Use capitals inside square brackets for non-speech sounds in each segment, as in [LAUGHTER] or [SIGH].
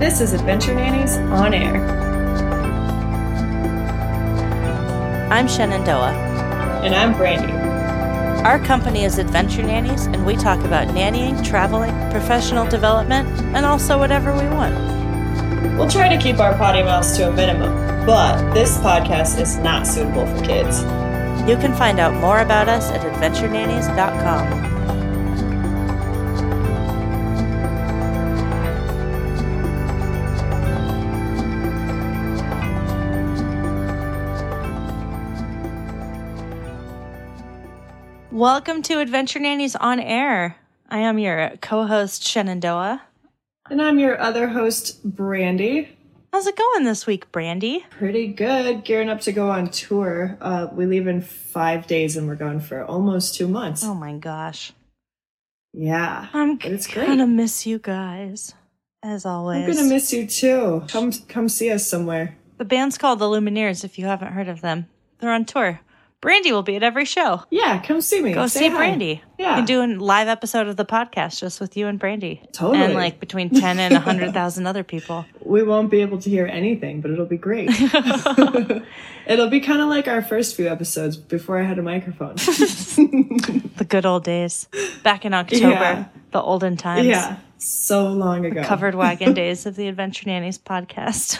This is Adventure Nannies on air. I'm Shenandoah. And I'm Brandy. Our company is Adventure Nannies, and we talk about nannying, traveling, professional development, and also whatever we want. We'll try to keep our potty mouths to a minimum, but this podcast is not suitable for kids. You can find out more about us at adventurenannies.com. Welcome to Adventure Nannies on Air. I am your co host, Shenandoah. And I'm your other host, Brandy. How's it going this week, Brandy? Pretty good. Gearing up to go on tour. Uh, we leave in five days and we're going for almost two months. Oh my gosh. Yeah. I'm but it's great. I'm gonna miss you guys, as always. I'm gonna miss you too. Come come see us somewhere. The band's called the Lumineers if you haven't heard of them. They're on tour. Brandy will be at every show. Yeah, come see me. Go Say see hi. Brandy. Yeah. You can do a live episode of the podcast just with you and Brandy. Totally. And like between [LAUGHS] 10 and 100,000 other people. We won't be able to hear anything, but it'll be great. [LAUGHS] [LAUGHS] it'll be kind of like our first few episodes before I had a microphone. The good old days. Back in October, Yeah. the olden times. yeah, so long ago. Covered wagon days of the Adventure Nannies podcast.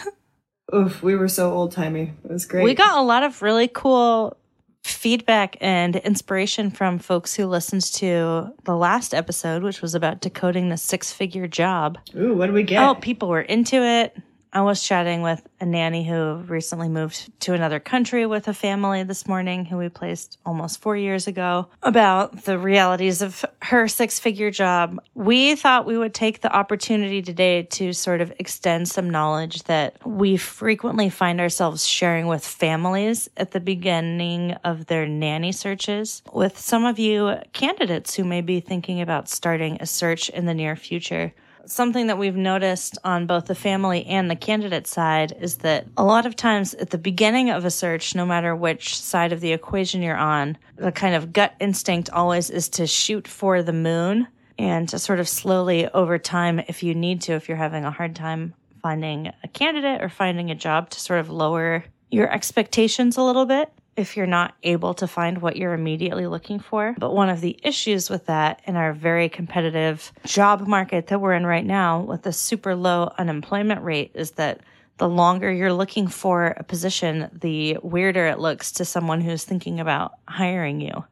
Oof, we were so old timey. It was great. We got a lot of really cool feedback and inspiration from folks who listened to the last episode, which was about decoding the six figure job. Ooh, what do we get? Oh, people were into it. I was chatting with a nanny who recently moved to another country with a family this morning who we placed almost four years ago about the realities of her six figure job. We thought we would take the opportunity today to sort of extend some knowledge that we frequently find ourselves sharing with families at the beginning of their nanny searches with some of you candidates who may be thinking about starting a search in the near future something that we've noticed on both the family and the candidate side is that a lot of times at the beginning of a search, no matter which side of the equation you're on, the kind of gut instinct always is to shoot for the moon and to sort of slowly over time, if you need to, if you're having a hard time finding a candidate or finding a job, to sort of lower your expectations a little bit if you're not able to find what you're immediately looking for. But one of the issues with that in our very competitive job market that we're in right now with a super low unemployment rate is that the longer you're looking for a position, the weirder it looks to someone who's thinking about hiring you.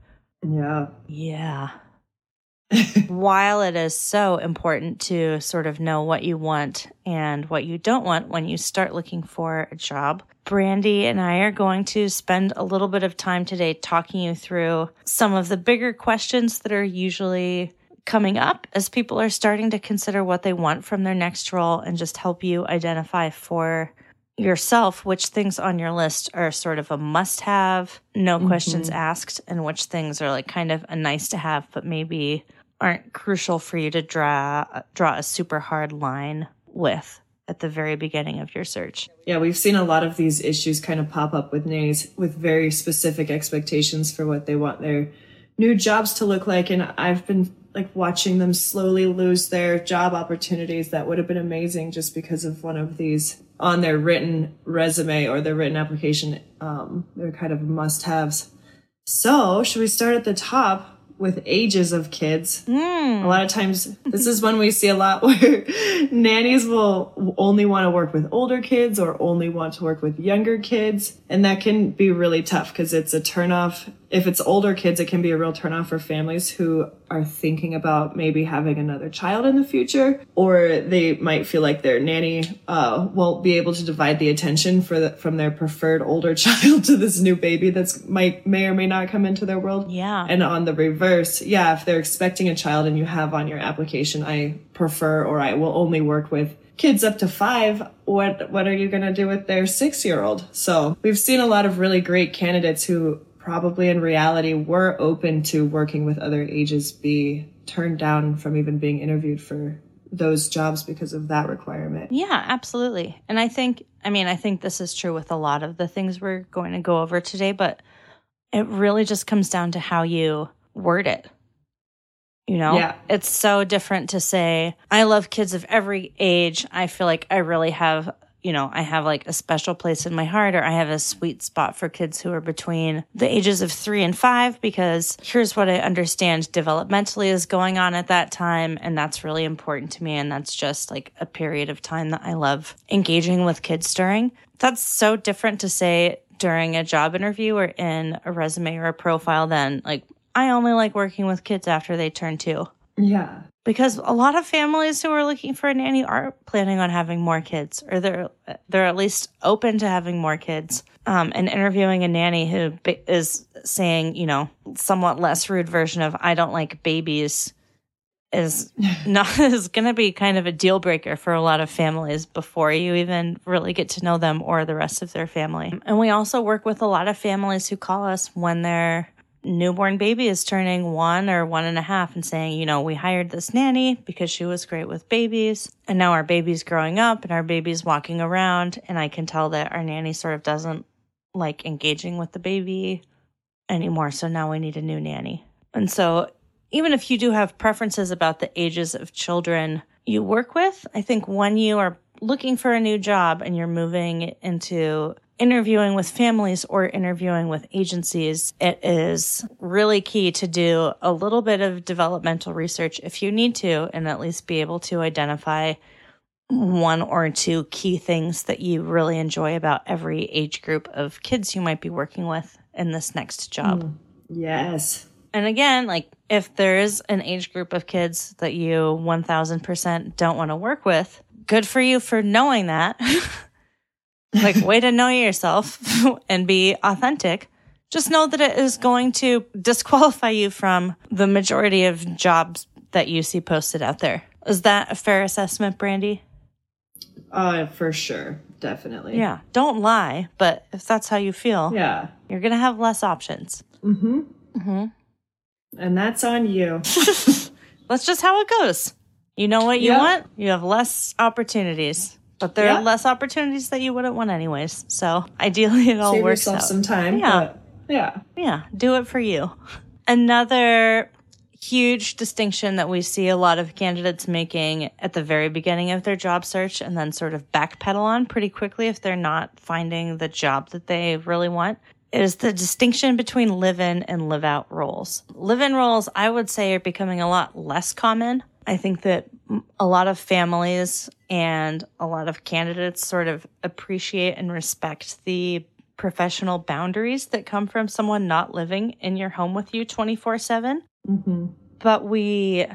yeah. Yeah. [LAUGHS] While it is so important to sort of know what you want and what you don't want when you start looking for a job, Brandy and I are going to spend a little bit of time today talking you through some of the bigger questions that are usually coming up as people are starting to consider what they want from their next role and just help you identify for yourself which things on your list are sort of a must have, no mm-hmm. questions asked, and which things are like kind of a nice to have, but maybe aren't crucial for you to draw draw a super hard line with at the very beginning of your search. Yeah, we've seen a lot of these issues kind of pop up with nannies with very specific expectations for what they want their new jobs to look like. And I've been like watching them slowly lose their job opportunities that would have been amazing just because of one of these on their written resume or their written application. Um, they're kind of must haves. So, should we start at the top with ages of kids? Hmm. A lot of times, this is when we see a lot [LAUGHS] where nannies will only want to work with older kids or only want to work with younger kids. And that can be really tough because it's a turnoff. If it's older kids, it can be a real turnoff for families who are thinking about maybe having another child in the future, or they might feel like their nanny uh, won't be able to divide the attention for the, from their preferred older [LAUGHS] child to this new baby that's might may or may not come into their world. Yeah. And on the reverse, yeah, if they're expecting a child and you have on your application, I prefer or I will only work with kids up to five, what what are you gonna do with their six year old? So we've seen a lot of really great candidates who probably in reality were open to working with other ages be turned down from even being interviewed for those jobs because of that requirement. Yeah, absolutely. And I think, I mean, I think this is true with a lot of the things we're going to go over today, but it really just comes down to how you word it. You know, Yeah. it's so different to say, I love kids of every age. I feel like I really have, you know, I have like a special place in my heart, or I have a sweet spot for kids who are between the ages of three and five, because here's what I understand developmentally is going on at that time. And that's really important to me. And that's just like a period of time that I love engaging with kids during. That's so different to say during a job interview or in a resume or a profile than like, I only like working with kids after they turn two. Yeah. Because a lot of families who are looking for a nanny are planning on having more kids, or they're they're at least open to having more kids. Um, and interviewing a nanny who is saying, you know, somewhat less rude version of "I don't like babies" is [LAUGHS] not [LAUGHS] is going to be kind of a deal breaker for a lot of families before you even really get to know them or the rest of their family. And we also work with a lot of families who call us when their newborn baby is turning one or one and a half and saying, you know, we hired this nanny because she was great with babies. And now our baby's growing up and our baby's walking around. And I can tell that our nanny sort of doesn't like engaging with the baby anymore. So now we need a new nanny. And so even if you do have preferences about the ages of children you work with, I think when you are looking for a new job and you're moving into interviewing with families or interviewing with agencies, it is really key to do a little bit of developmental research if you need to, and at least be able to identify one or two key things that you really enjoy about every age group of kids you might be working with in this next job. Mm. Yes. And again, like if there is an age group of kids that you 1000% don't want to work with, good for you for knowing that. [LAUGHS] like, way to know yourself [LAUGHS] and be authentic. Just know that it is going to disqualify you from the majority of jobs that you see posted out there. Is that a fair assessment, Brandy? Uh, for sure. Definitely. Yeah. Don't lie, but if that's how you feel, Yeah. you're going to have less options. Mm-hmm. And that's on you. [LAUGHS] [LAUGHS] That's just how it goes. You know what you Yeah. want, you have less opportunities. But there Yeah. are less opportunities that you wouldn't want anyways. So ideally it all Save works yourself out. some time. Yeah. But yeah. Yeah, do it for you. Another huge distinction that we see a lot of candidates making at the very beginning of their job search and then sort of backpedal on pretty quickly if they're not finding the job that they really want is the distinction between live in and live out roles. Live in roles, I would say, are becoming a lot less common. I think that a lot of families and a lot of candidates sort of appreciate and respect the professional boundaries that come from someone not living in your home with you 24 7. Mm-hmm. But we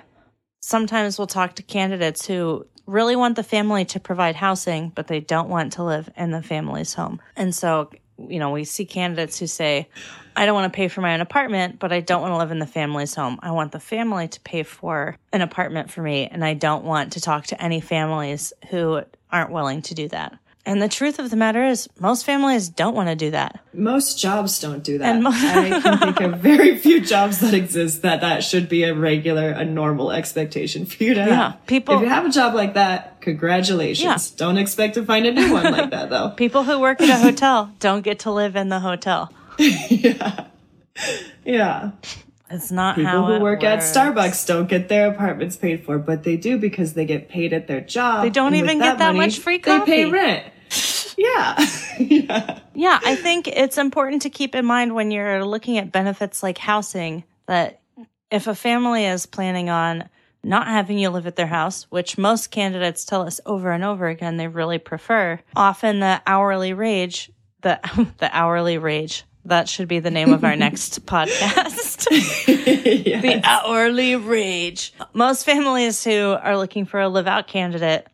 sometimes will talk to candidates who really want the family to provide housing, but they don't want to live in the family's home. And so, you know, we see candidates who say, I don't want to pay for my own apartment, but I don't want to live in the family's home. I want the family to pay for an apartment for me, and I don't want to talk to any families who aren't willing to do that. And the truth of the matter is, most families don't want to do that. Most jobs don't do that. Mo- I can think of [LAUGHS] very few jobs that exist that that should be a regular, a normal expectation for you to have. Yeah, people- If you have a job like that, congratulations. Yeah. Don't expect to find a new one like that though. [LAUGHS] People who work at a hotel don't get to live in the hotel. [LAUGHS] Yeah. Yeah. It's not how People who work at. Starbucks don't get their apartments paid for, but they do because they get paid at their job. They don't even get that money, much free coffee. They pay rent. Yeah. [LAUGHS] yeah. Yeah, I think it's important to keep in mind when you're looking at benefits like housing that if a family is planning on not having you live at their house, which most candidates tell us over and over again they really prefer, often the hourly wage, the [LAUGHS] the hourly wage, that should be the name of our [LAUGHS] next podcast. the hourly rage. Most families who are looking for a live out candidate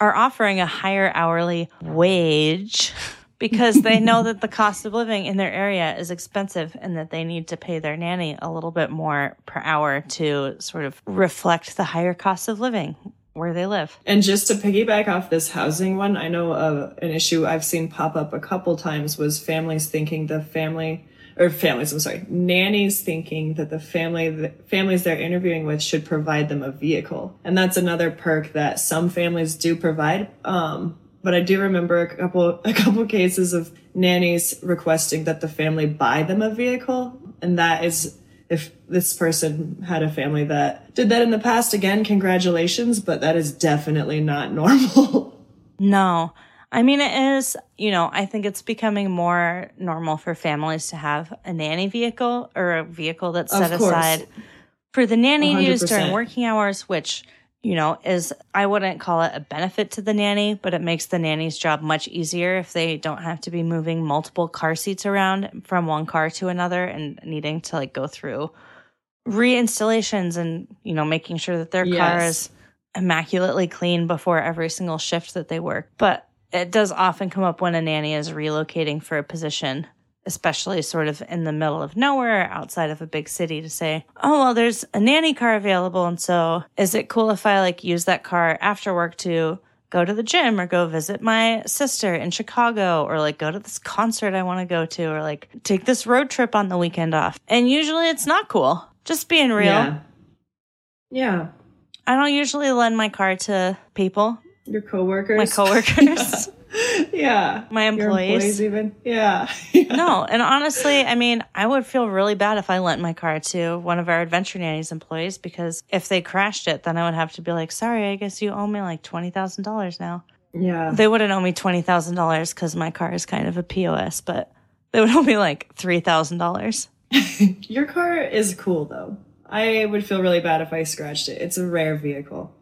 are offering a higher hourly wage because they know that the cost of living in their area is expensive and that they need to pay their nanny a little bit more per hour to sort of reflect the higher cost of living where they live. And just to piggyback off this housing one, I know uh, an issue I've seen pop up a couple times was families thinking the family or families, I'm sorry, nannies thinking that the family the families they're interviewing with should provide them a vehicle. And that's another perk that some families do provide. Um, but I do remember a couple a couple cases of nannies requesting that the family buy them a vehicle, and that is if this person had a family that did that in the past, again, congratulations, but that is definitely not [LAUGHS] normal. No. I mean, it is, you know, I think it's becoming more normal for families to have a nanny vehicle or a vehicle that's set aside for the nanny to use during working hours, which, you know, is, I wouldn't call it a benefit to the nanny, but it makes the nanny's job much easier if they don't have to be moving multiple car seats around from one car to another and needing to like go through reinstallations and, you know, making sure that their yes. car is immaculately clean before every single shift that they work. But it does often come up when a nanny is relocating for a position, especially sort of in the middle of nowhere outside of a big city to say, oh, well, there's a nanny car available. And so is it cool if I like use that car after work to go to the gym or go visit my sister in Chicago or like go to this concert I want to go to or like take this road trip on the weekend off? And usually it's not cool. Just being real. Yeah. Yeah. I don't usually lend my car to people your coworkers. My coworkers. [LAUGHS] [LAUGHS] yeah. My employees. employees even. Yeah. [LAUGHS] yeah. No, and honestly, I mean, I would feel really bad if I lent my car to one of our adventure nannies employees because if they crashed it, then I would have to be like, sorry, I guess you owe me like $20,000 now. Yeah. They wouldn't owe me $20,000 because my car is kind of a POS, but they would owe me like $3,000. [LAUGHS] Your car is cool though. I would feel really bad if I scratched it. It's a rare vehicle.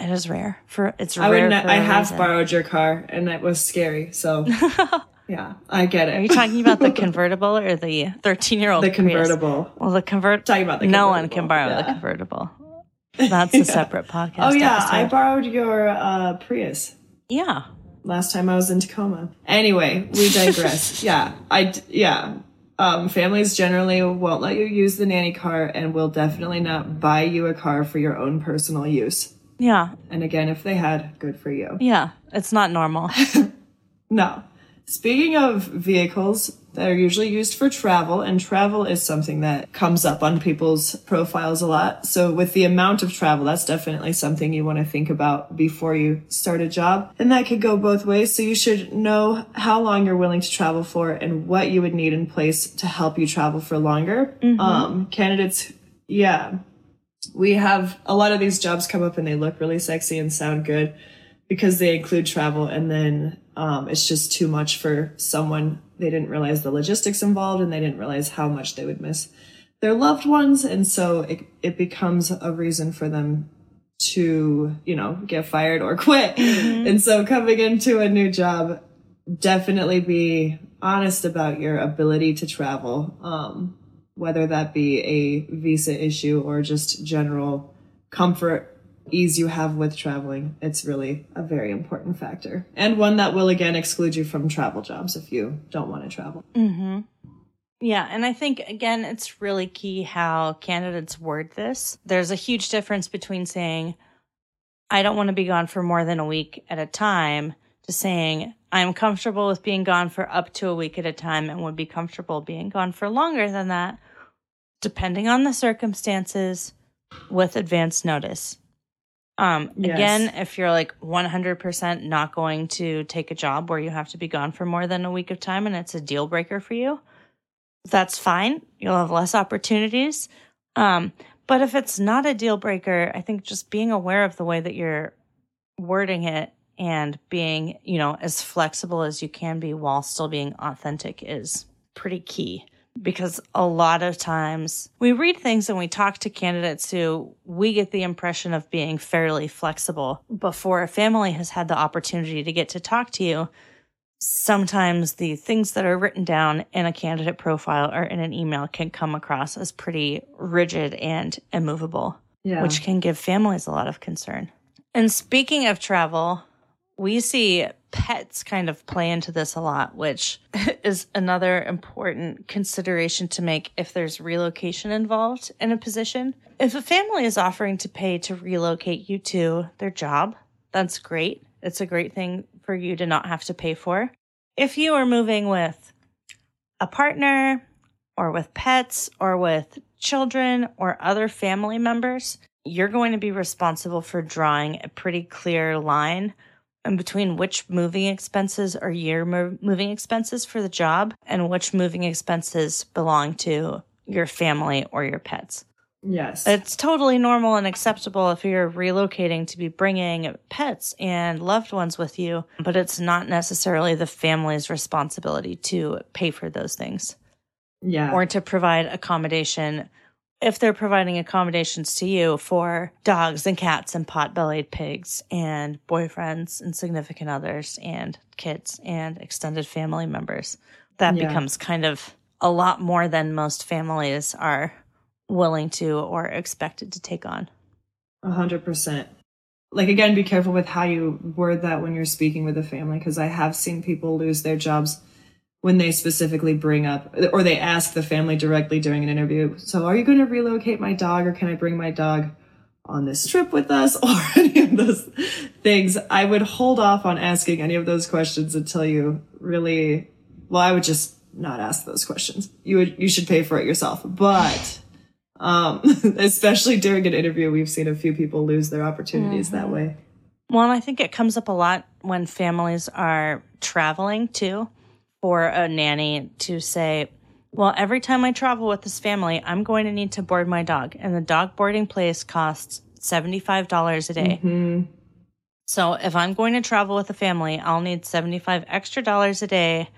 It is rare for it's I rare. I have reason. borrowed your car, and it was scary. So [LAUGHS] yeah, I get it. Are you talking about the [LAUGHS] convertible or the thirteen-year-old? The convertible. Prius? Well, the convert. Talking about the no one can borrow yeah. the convertible. [LAUGHS] That's a separate podcast. Oh yeah, episode. I borrowed your uh, Prius. Yeah. Last time I was in Tacoma. Anyway, we digress. yeah, I yeah. Um, families generally won't let you use the nanny car and will definitely not buy you a car for your own personal use. Yeah. And again, if they had, good for you. Yeah, it's not normal. [LAUGHS] no. Speaking of vehicles that are usually used for travel, and travel is something that comes up on people's profiles a lot. So with the amount of travel, that's definitely something you want to think about before you start a job. And that could go both ways. So you should know how long you're willing to travel for and what you would need in place to help you travel for longer. Mm-hmm. Um, candidates, yeah, we have a lot of these jobs come up and they look really sexy and sound good because they include travel and then um, it's just too much for someone. They didn't realize the logistics involved and they didn't realize how much they would miss their loved ones. And so it, it becomes a reason for them to you know get fired or [LAUGHS] quit. Mm-hmm. and so coming into a new job definitely be honest about your ability to travel. Um, whether that be a visa issue or just general comfort, ease you have with traveling. It's really a very important factor and one that will again exclude you from travel jobs if you don't want to travel. Mm-hmm. Yeah, and I think again, it's really key how candidates word this. There's a huge difference between saying, I don't want to be gone for more than a week at a time to saying, I'm comfortable with being gone for up to a week at a time and would be comfortable being gone for longer than that depending on the circumstances with advance notice. Um, yes. Again, if you're like 100% not going to take a job where you have to be gone for more than a week of time and it's a deal breaker for you, that's fine. You'll have less opportunities. Um, but if it's not a deal breaker, I think just being aware of the way that you're wording it and being, you know, as flexible as you can be while still being authentic is pretty key because a lot of times we read things and we talk to candidates who we get the impression of being fairly flexible before a family has had the opportunity to get to talk to you. Sometimes the things that are written down in a candidate profile or in an email can come across as pretty rigid and immovable, yeah. which can give families a lot of concern. And speaking of travel, we see pets kind of play into this a lot, which [LAUGHS] is another important consideration to make if there's relocation involved in a position. If a family is offering to pay to relocate you to their job, that's great. It's a great thing for you to not have to pay for. If you are moving with a partner or with pets or with children or other family members, you're going to be responsible for drawing a pretty clear line and between which moving expenses are your moving expenses for the job and which moving expenses belong to your family or your pets. Yes. It's totally normal and acceptable if you're relocating to be bringing pets and loved ones with you, but it's not necessarily the family's responsibility to pay for those things yeah. or to provide accommodation if they're providing accommodations to you for dogs and cats and pot-bellied pigs and boyfriends and significant others and kids and extended family members. That Yeah. becomes kind of a lot more than most families are willing to or expected to take on. A hundred percent. Like again, be careful with how you word that when you're speaking with a family, because I have seen people lose their jobs when they specifically bring up or they ask the family directly during an interview. So, are you going to relocate my dog, or can I bring my dog on this trip with us, [LAUGHS] or any of those things? I would hold off on asking any of those questions until you really. Well, I would just not ask those questions. You would. You should pay for it yourself, but um, [LAUGHS] especially during an interview, we've seen a few people lose their opportunities that way. Well, I think it comes up a lot when families are traveling too, for a nanny to say, well, every time I travel with this family, I'm going to need to board my dog. And the dog boarding place costs $75 a day. Mm-hmm. So if I'm going to travel with a family, I'll need 75 extra dollars a day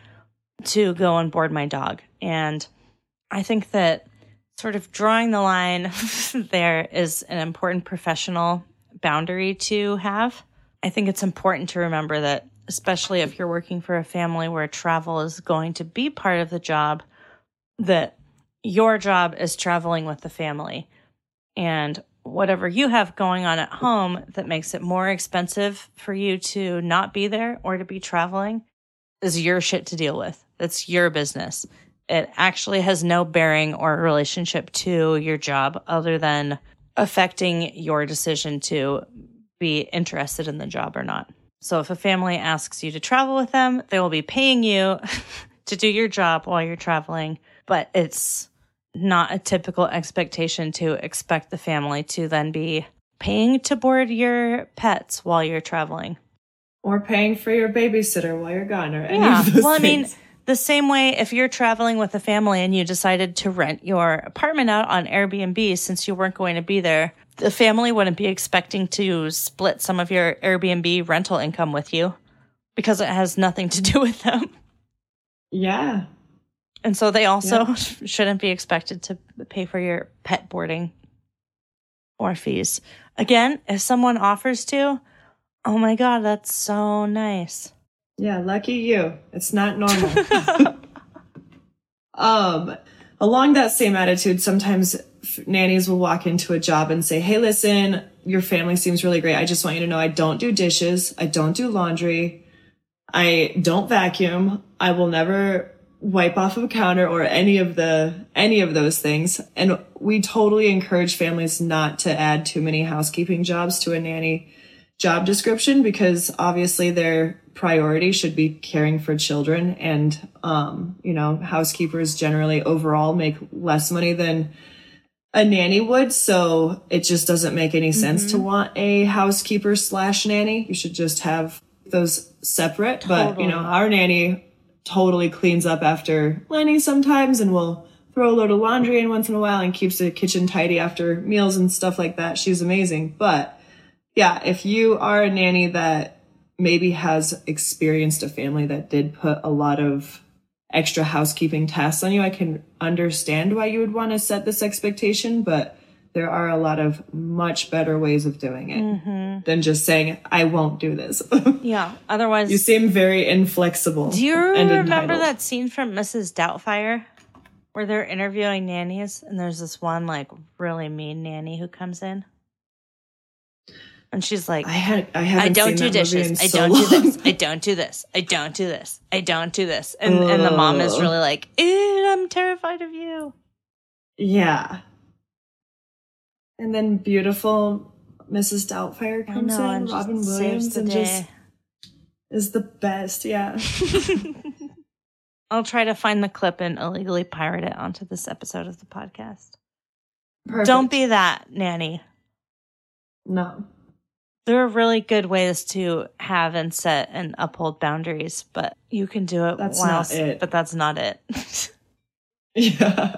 to go and board my dog. And I think that sort of drawing the line [LAUGHS] there is an important professional boundary to have. I think it's important to remember that, especially if you're working for a family where travel is going to be part of the job, that your job is traveling with the family. And whatever you have going on at home that makes it more expensive for you to not be there or to be traveling is your shit to deal with. It's your business. It actually has no bearing or relationship to your job other than affecting your decision to be interested in the job or not. So if a family asks you to travel with them, they will be paying you [LAUGHS] to do your job while you're traveling, but it's not a typical expectation to expect the family to then be paying to board your pets while you're traveling. Or paying for your babysitter while you're gone, or any Yeah. of those Well, I mean, the same way if you're traveling with a family and you decided to rent your apartment out on Airbnb since you weren't going to be there, the family wouldn't be expecting to split some of your Airbnb rental income with you because it has nothing to do with them. yeah, And so they also [LAUGHS] shouldn't be expected to pay for your pet boarding or fees. Again, if someone offers to, oh my God, that's so nice. yeah, lucky you. It's not normal. [LAUGHS] [LAUGHS] um, along that same attitude, sometimes nannies will walk into a job and say, "Hey, listen, your family seems really great. I just want you to know I don't do dishes, I don't do laundry, I don't vacuum, I will never." wipe off of a counter or any of the any of those things and we totally encourage families not to add too many housekeeping jobs to a nanny job description because obviously their priority should be caring for children and um, you know housekeepers generally overall make less money than a nanny would so it just doesn't make any sense to want a housekeeper slash nanny. You should just have those separate but you know our nanny totally cleans up after Lenny sometimes and will throw a load of laundry in once in a while and keeps the kitchen tidy after meals and stuff like that. She's amazing. But yeah, if you are a nanny that maybe has experienced a family that did put a lot of extra housekeeping tasks on you, I can understand why you would want to set this expectation, but there are a lot of much better ways of doing it mm-hmm. than just saying, I won't do this. [LAUGHS] Yeah. Otherwise, you seem very inflexible. Do you remember entitled. that scene from Mrs. Doubtfire where they're interviewing nannies and there's this one like really mean nanny who comes in? And she's like, I had I haven't I don't do dishes. I so don't do this. I don't do this. I don't do this. I don't do this. And and the mom is really like, I'm terrified of you. Yeah. And then beautiful Mrs. Doubtfire comes know, in, and Robin Williams, and day. just is the best. Yeah. [LAUGHS] [LAUGHS] I'll try to find the clip and illegally pirate it onto this episode of the podcast. Perfect. Don't be that nanny. No. There are really good ways to have and set and uphold boundaries, but you can do it That's not it. but that's not it. [LAUGHS] Yeah.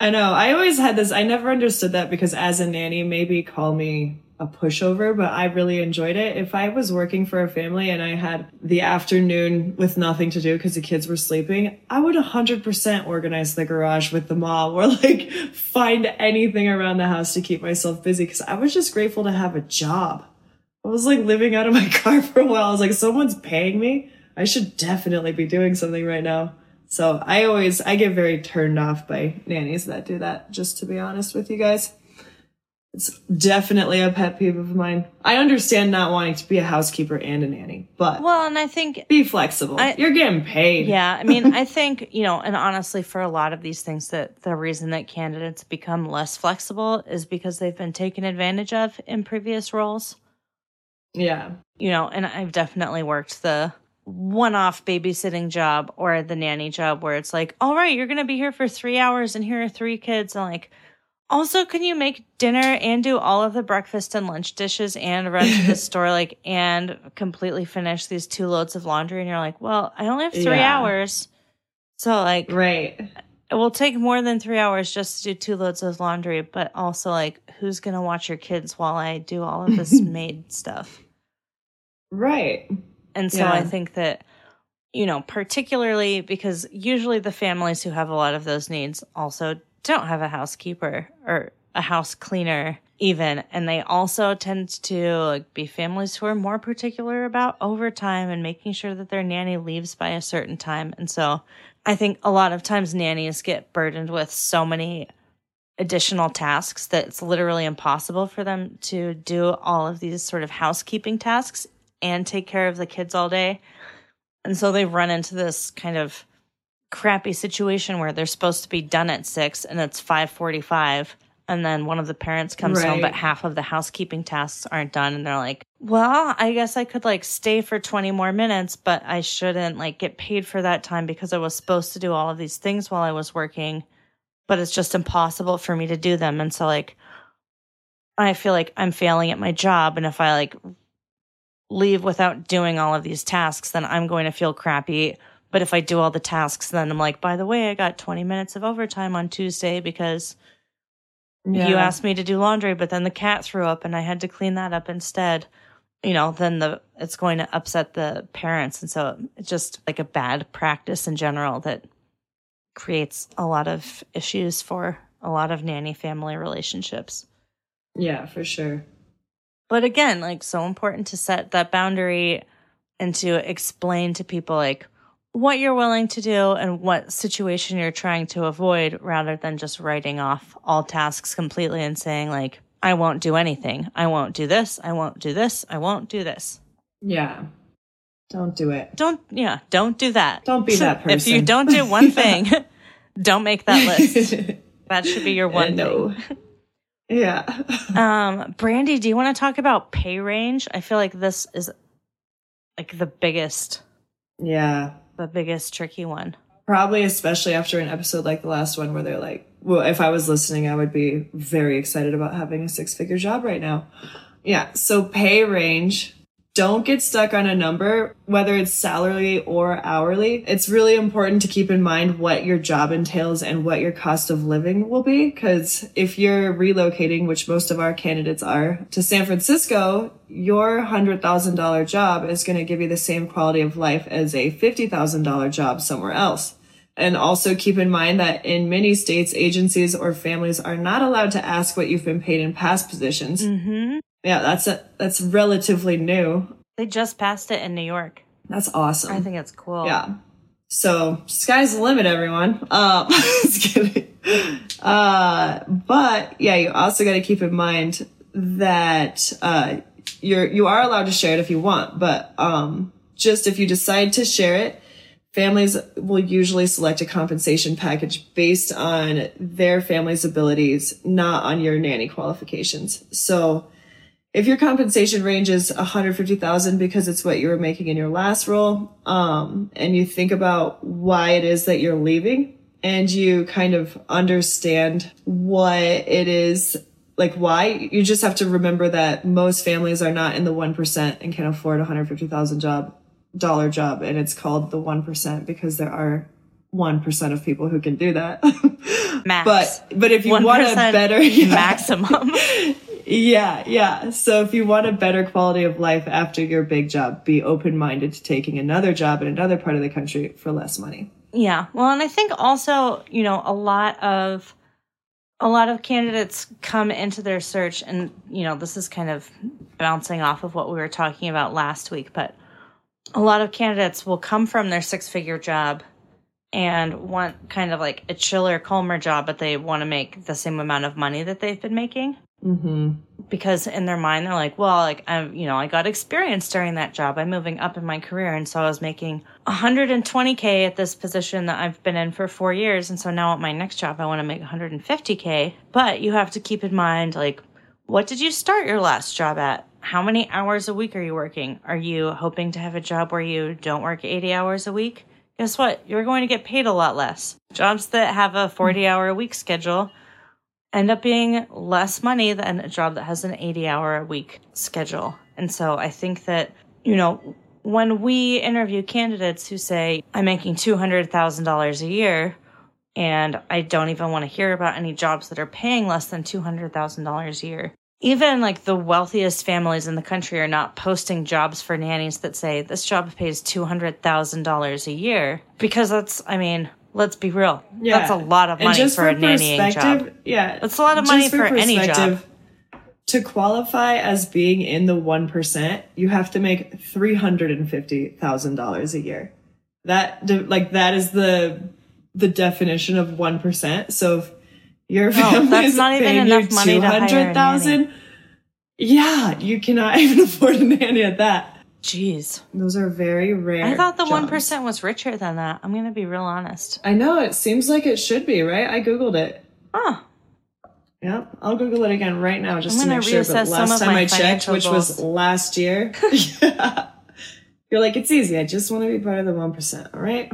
I know. I always had this. I never understood that because as a nanny, maybe call me a pushover, but I really enjoyed it. If I was working for a family and I had the afternoon with nothing to do because the kids were sleeping, I would 100% organize the garage with the mom or like [LAUGHS] find anything around the house to keep myself busy because I was just grateful to have a job. I was like living out of my [LAUGHS] car for a while. I was like, someone's paying me. I should definitely be doing something right now. So I always, I get very turned off by nannies that do that, just to be honest with you guys. It's definitely a pet peeve of mine. I understand not wanting to be a housekeeper and a nanny, but well, and I think be flexible. I, You're getting paid. Yeah, I mean, [LAUGHS] I think you know, and honestly, for a lot of these things, that the reason that candidates become less flexible is because they've been taken advantage of in previous roles. Yeah, you know, and I've definitely worked the one-off babysitting job or the nanny job where it's like, all right, you're gonna be here for three hours, and here are three kids, and like also, can you make dinner and do all of the breakfast and lunch dishes and run to the [LAUGHS] store, like, and completely finish these two loads of laundry? And you're like, well, I only have three yeah. hours. So, like, right. It will take more than three hours just to do two loads of laundry, but also, like, who's going to watch your kids while I do all of this [LAUGHS] maid stuff? Right. And so yeah. I think that, you know, particularly because usually the families who have a lot of those needs also don't have a housekeeper or a house cleaner even. And they also tend to like, be families who are more particular about overtime and making sure that their nanny leaves by a certain time. And so i think a lot of times nannies get burdened with so many additional tasks that it's literally impossible for them to do all of these sort of housekeeping tasks and take care of the kids all day. And so they run into this kind of crappy situation where they're supposed to be done at six and it's five forty five and then one of the parents comes right. home but half of the housekeeping tasks aren't done and they're like well i guess i could like stay for 20 more minutes but i shouldn't like get paid for that time because i was supposed to do all of these things while i was working but it's just impossible for me to do them and so like i feel like i'm failing at my job and if i like leave without doing all of these tasks then i'm going to feel crappy but if I do all the tasks, then I'm like, by the way, I got 20 minutes of overtime on Tuesday because yeah. you asked me to do laundry, but then the cat threw up and I had to clean that up instead. You know, then the it's going to upset the parents, and so it's just like a bad practice in general that creates a lot of issues for a lot of nanny family relationships. Yeah, for sure. But again, like so important to set that boundary and to explain to people like what you're willing to do and what situation you're trying to avoid rather than just writing off all tasks completely and saying like I won't do anything. I won't do this. I won't do this. I won't do this. Yeah. Don't do it. Don't yeah, don't do that. Don't be [LAUGHS] that person. if you don't do one [LAUGHS] thing, [LAUGHS] don't make that list. that should be your one no. thing. yeah. um Brandy, do you want to talk about pay range? I feel like this is like the biggest yeah the biggest tricky one? Probably, especially after an episode like the last one where they're like, well, if I was listening, I would be very excited about having a six figure job right now. Yeah. So pay range don't get stuck on a number, whether it's salary or hourly. It's really important to keep in mind what your job entails and what your cost of living will be. Cause if you're relocating, which most of our candidates are, to San Francisco, your $100,000 job is going to give you the same quality of life as a $50,000 job somewhere else. And also keep in mind that in many states, agencies or families are not allowed to ask what you've been paid in past positions. Mm-hmm. Yeah, that's a, that's relatively new. They just passed it in New York. That's awesome. I think it's cool. Yeah. So sky's the limit, everyone. Uh, [LAUGHS] just kidding. Uh, but yeah, you also got to keep in mind that uh, you're you are allowed to share it if you want, but um, just if you decide to share it, families will usually select a compensation package based on their family's abilities, not on your nanny qualifications. So if your compensation range is 150,000 because it's what you were making in your last role, um, and you think about why it is that you're leaving and you kind of understand what it is like why you just have to remember that most families are not in the 1% and can afford a 150,000 job dollar job and it's called the 1% because there are 1% of people who can do that. [LAUGHS] Max. But but if you want a better [LAUGHS] yeah. maximum. [LAUGHS] Yeah, yeah. So if you want a better quality of life after your big job, be open minded to taking another job in another part of the country for less money. Yeah. Well, and I think also, you know, a lot of a lot of candidates come into their search and, you know, this is kind of bouncing off of what we were talking about last week, but a lot of candidates will come from their six-figure job and want kind of like a chiller, calmer job, but they want to make the same amount of money that they've been making. Mm-hmm. Because in their mind, they're like, well, like I'm, you know, I got experience during that job. I'm moving up in my career, and so I was making 120k at this position that I've been in for four years, and so now at my next job, I want to make 150k. But you have to keep in mind, like, what did you start your last job at? How many hours a week are you working? Are you hoping to have a job where you don't work 80 hours a week? Guess what? You're going to get paid a lot less. Jobs that have a 40 hour a week schedule end up being less money than a job that has an 80 hour a week schedule. And so I think that, you know, when we interview candidates who say, I'm making $200,000 a year, and I don't even want to hear about any jobs that are paying less than $200,000 a year. Even like the wealthiest families in the country are not posting jobs for nannies that say this job pays $200,000 a year because that's, I mean, let's be real. Yeah. That's a lot of And money just for, a nannying job. Yeah. That's a lot of money for any job. perspective, To qualify as being in the 1%, you have to make $350,000 a year. That, like, that is the, the definition of 1%. So if your oh, family that's is not even enough money to hire a 200,000, yeah, you cannot [LAUGHS] even afford a nanny at that. Jeez. Those are very rare. I thought the jobs. 1% was richer than that. I'm going to be real honest. I know, it seems like it should be, right? I Googled it. Huh. Yeah, I'll Google it again right now just to make sure. But last time I checked, financial which was last year, yeah. [LAUGHS] [LAUGHS] you're like, it's easy. I just want to be part of the one percent. All right.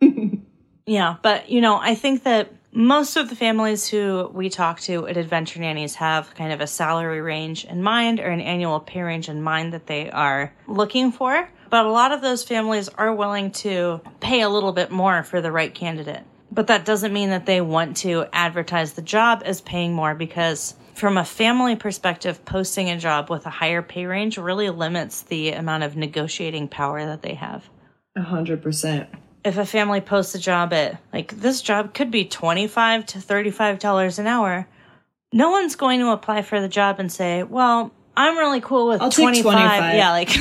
[LAUGHS] Yeah, but you know, I think that most of the families who we talk to at Adventure Nannies have kind of a salary range in mind or an annual pay range in mind that they are looking for. But a lot of those families are willing to pay a little bit more for the right candidate. But that doesn't mean that they want to advertise the job as paying more because from a family perspective, posting a job with a higher pay range really limits the amount of negotiating power that they have A hundred percent. If a family posts a job at like this job could be 25 to 35 dollars an hour no one's going to apply for the job and say well i'm really cool with I'll take 25. 25. yeah like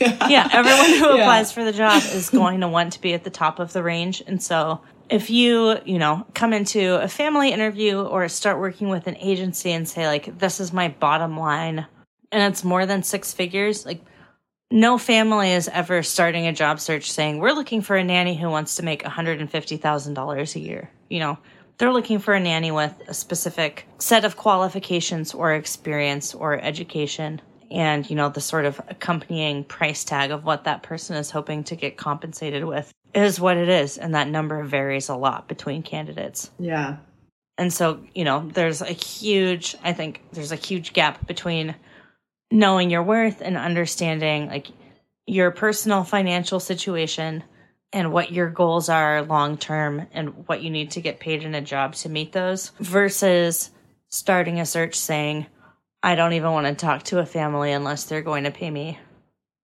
[LAUGHS] yeah everyone who [LAUGHS] Yeah. applies for the job is going to want to be at the top of the range and so if you you know come into a family interview or start working with an agency and say like this is my bottom line and it's more than six figures like no family is ever starting a job search saying we're looking for a nanny who wants to make $150,000 a year. You know, they're looking for a nanny with a specific set of qualifications or experience or education and, you know, the sort of accompanying price tag of what that person is hoping to get compensated with is what it is and that number varies a lot between candidates. Yeah. And so, you know, there's a huge, I think there's a huge gap between knowing your worth and understanding like your personal financial situation and what your goals are long term and what you need to get paid in a job to meet those versus starting a search saying, I don't even want to talk to a family unless they're going to pay me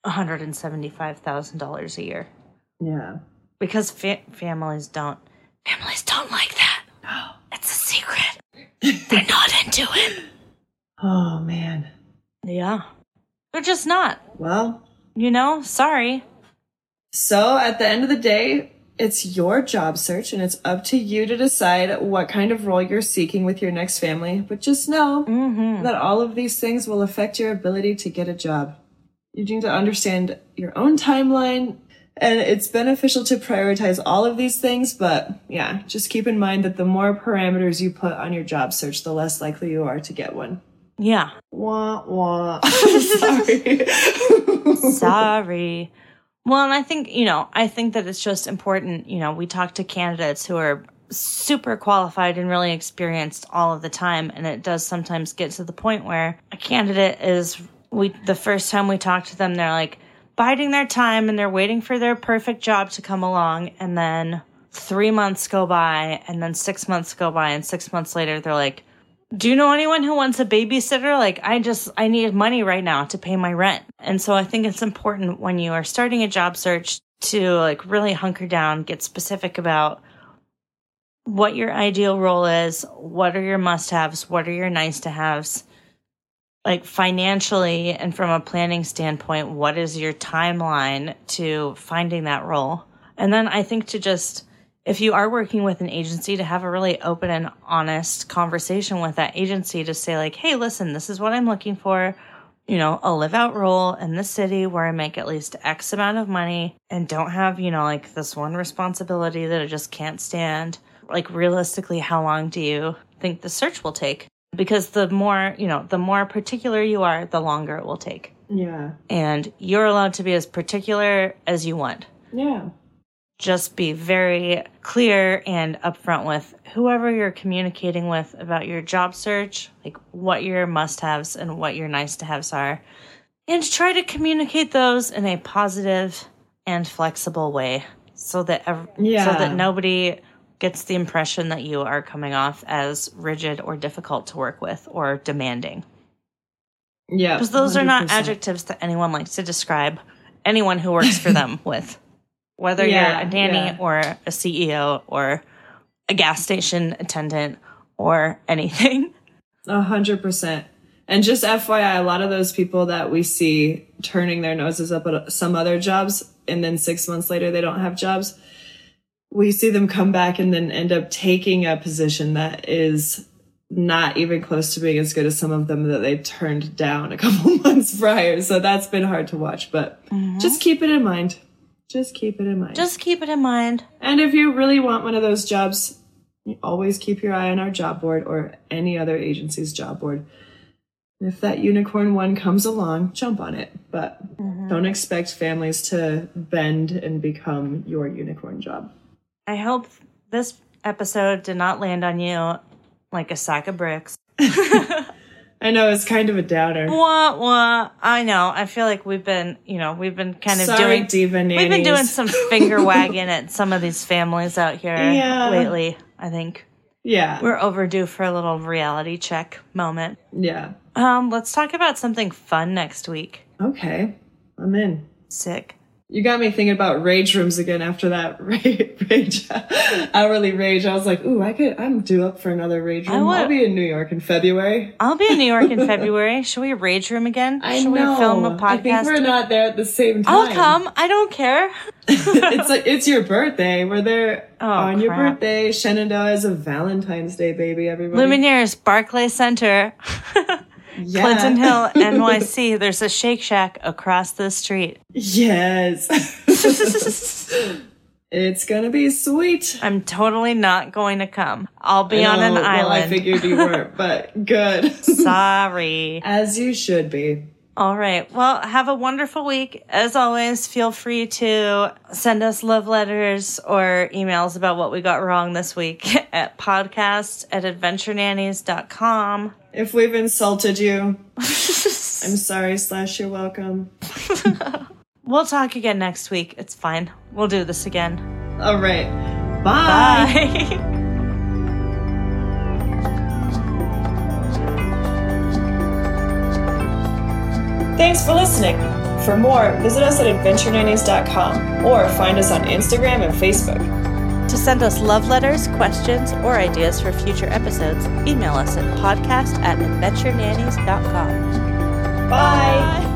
$175,000 a year. Yeah. Because fa- families don't, families don't like that. No. It's a secret. They're not into it. [GASPS] Oh man. Yeah. They're just not. Well, You know, sorry. so at the end of the day, it's your job search and it's up to you to decide what kind of role you're seeking with your next family. But just know mm-hmm. that all of these things will affect your ability to get a job. You need to understand your own timeline and it's beneficial to prioritize all of these things. But yeah, just keep in mind that the more parameters you put on your job search, the less likely you are to get one. Yeah. Wah, wah. [LAUGHS] [LAUGHS] Sorry. [LAUGHS] Sorry. Well, and I think, you know, I think that it's just important, you know, we talk to candidates who are super qualified and really experienced all of the time and it does sometimes get to the point where a candidate is we the first time we talk to them they're like biding their time and they're waiting for their perfect job to come along and then three months go by and then six months go by and six months later they're like do you know anyone who wants a babysitter? Like i just i need money right now to pay my rent. And so i think it's important when you are starting a job search to like really hunker down get specific about what your ideal role is what are your must haves what are your nice to haves like financially and from a planning standpoint what is your timeline to finding that role? And then i think to just if you are working with an agency to have a really open and honest conversation with that agency to say like hey listen this is what i'm looking for you know a live out role in the city where i make at least x amount of money and don't have you know like this one responsibility that i just can't stand like realistically how long do you think the search will take because the more you know the more particular you are the longer it will take Yeah. and you're allowed to be as particular as you want Yeah. Just be very clear and upfront with whoever you're communicating with about your job search, like what your must haves and what your nice to haves are, and try to communicate those in a positive and flexible way so that ev- Yeah. so that nobody gets the impression that you are coming off as rigid or difficult to work with or demanding Yeah. because those are not adjectives that anyone likes to describe anyone who works for them [LAUGHS] with whether Yeah, you're a nanny yeah. or a ceo or a gas station attendant or [LAUGHS] anything A hundred percent. And just FYI, a lot of those people that we see turning their noses up at some other jobs and then six months later they don't have jobs, we see them come back and then end up taking a position that is not even close to being as good as some of them that they turned down a [LAUGHS] couple months prior. So that's been hard to watch, but mm-hmm. just keep it in mind. Just keep it in mind. just keep it in mind And if you really want one of those jobs, you always keep your eye on our job board or any other agency's job board. If that unicorn one comes along, jump on it. But mm-hmm. don't expect families to bend and become your unicorn job. i hope this episode did not land on you like a sack of bricks [LAUGHS] I know it's kind of a downer. wah, wah. i know i feel like we've been you know we've been kind of Sorry, doing diva nannies. We've been doing some finger [LAUGHS] wagging at some of these families out here Yeah. lately. I think Yeah. we're overdue for a little reality check moment. yeah. Um, let's talk about something fun next week. Okay. I'm in. Sick. You got me thinking about rage rooms again after that [LAUGHS] rage, rage hourly rage. I was like, ooh, I could, I'm due up for another rage room. would- I'll be in New York in February. I'll be in New York in [LAUGHS] February. Should we rage room again? I Should know. we film a I think we're not there at the same time. I'll come. I don't care. [LAUGHS] it's like it's your birthday. We're there Oh, on your birthday. Shenandoah is a Valentine's Day baby. Everybody. Lumineers, Barclay Center, Yeah. Clinton Hill, [LAUGHS] NYC. There's a Shake Shack across the street. Yes. [LAUGHS] it's gonna be sweet. I'm totally not going to come. I'll be on an well, I figured you weren't, but good. [LAUGHS] Sorry. As you should be. All right. Well, have a wonderful week. As always, feel free to send us love letters or emails about what we got wrong this week [LAUGHS] at podcast at adventurenannies.com. If we've insulted you, [LAUGHS] I'm sorry. Slash, you're welcome. [LAUGHS] We'll talk again next week. It's fine. We'll do this again. All right. Bye. Bye. Thanks for listening. For more, visit us at adventurenannies.com or find us on Instagram and Facebook. to send us love letters, questions, or ideas for future episodes, email us at podcast at adventurenannies.com. Bye.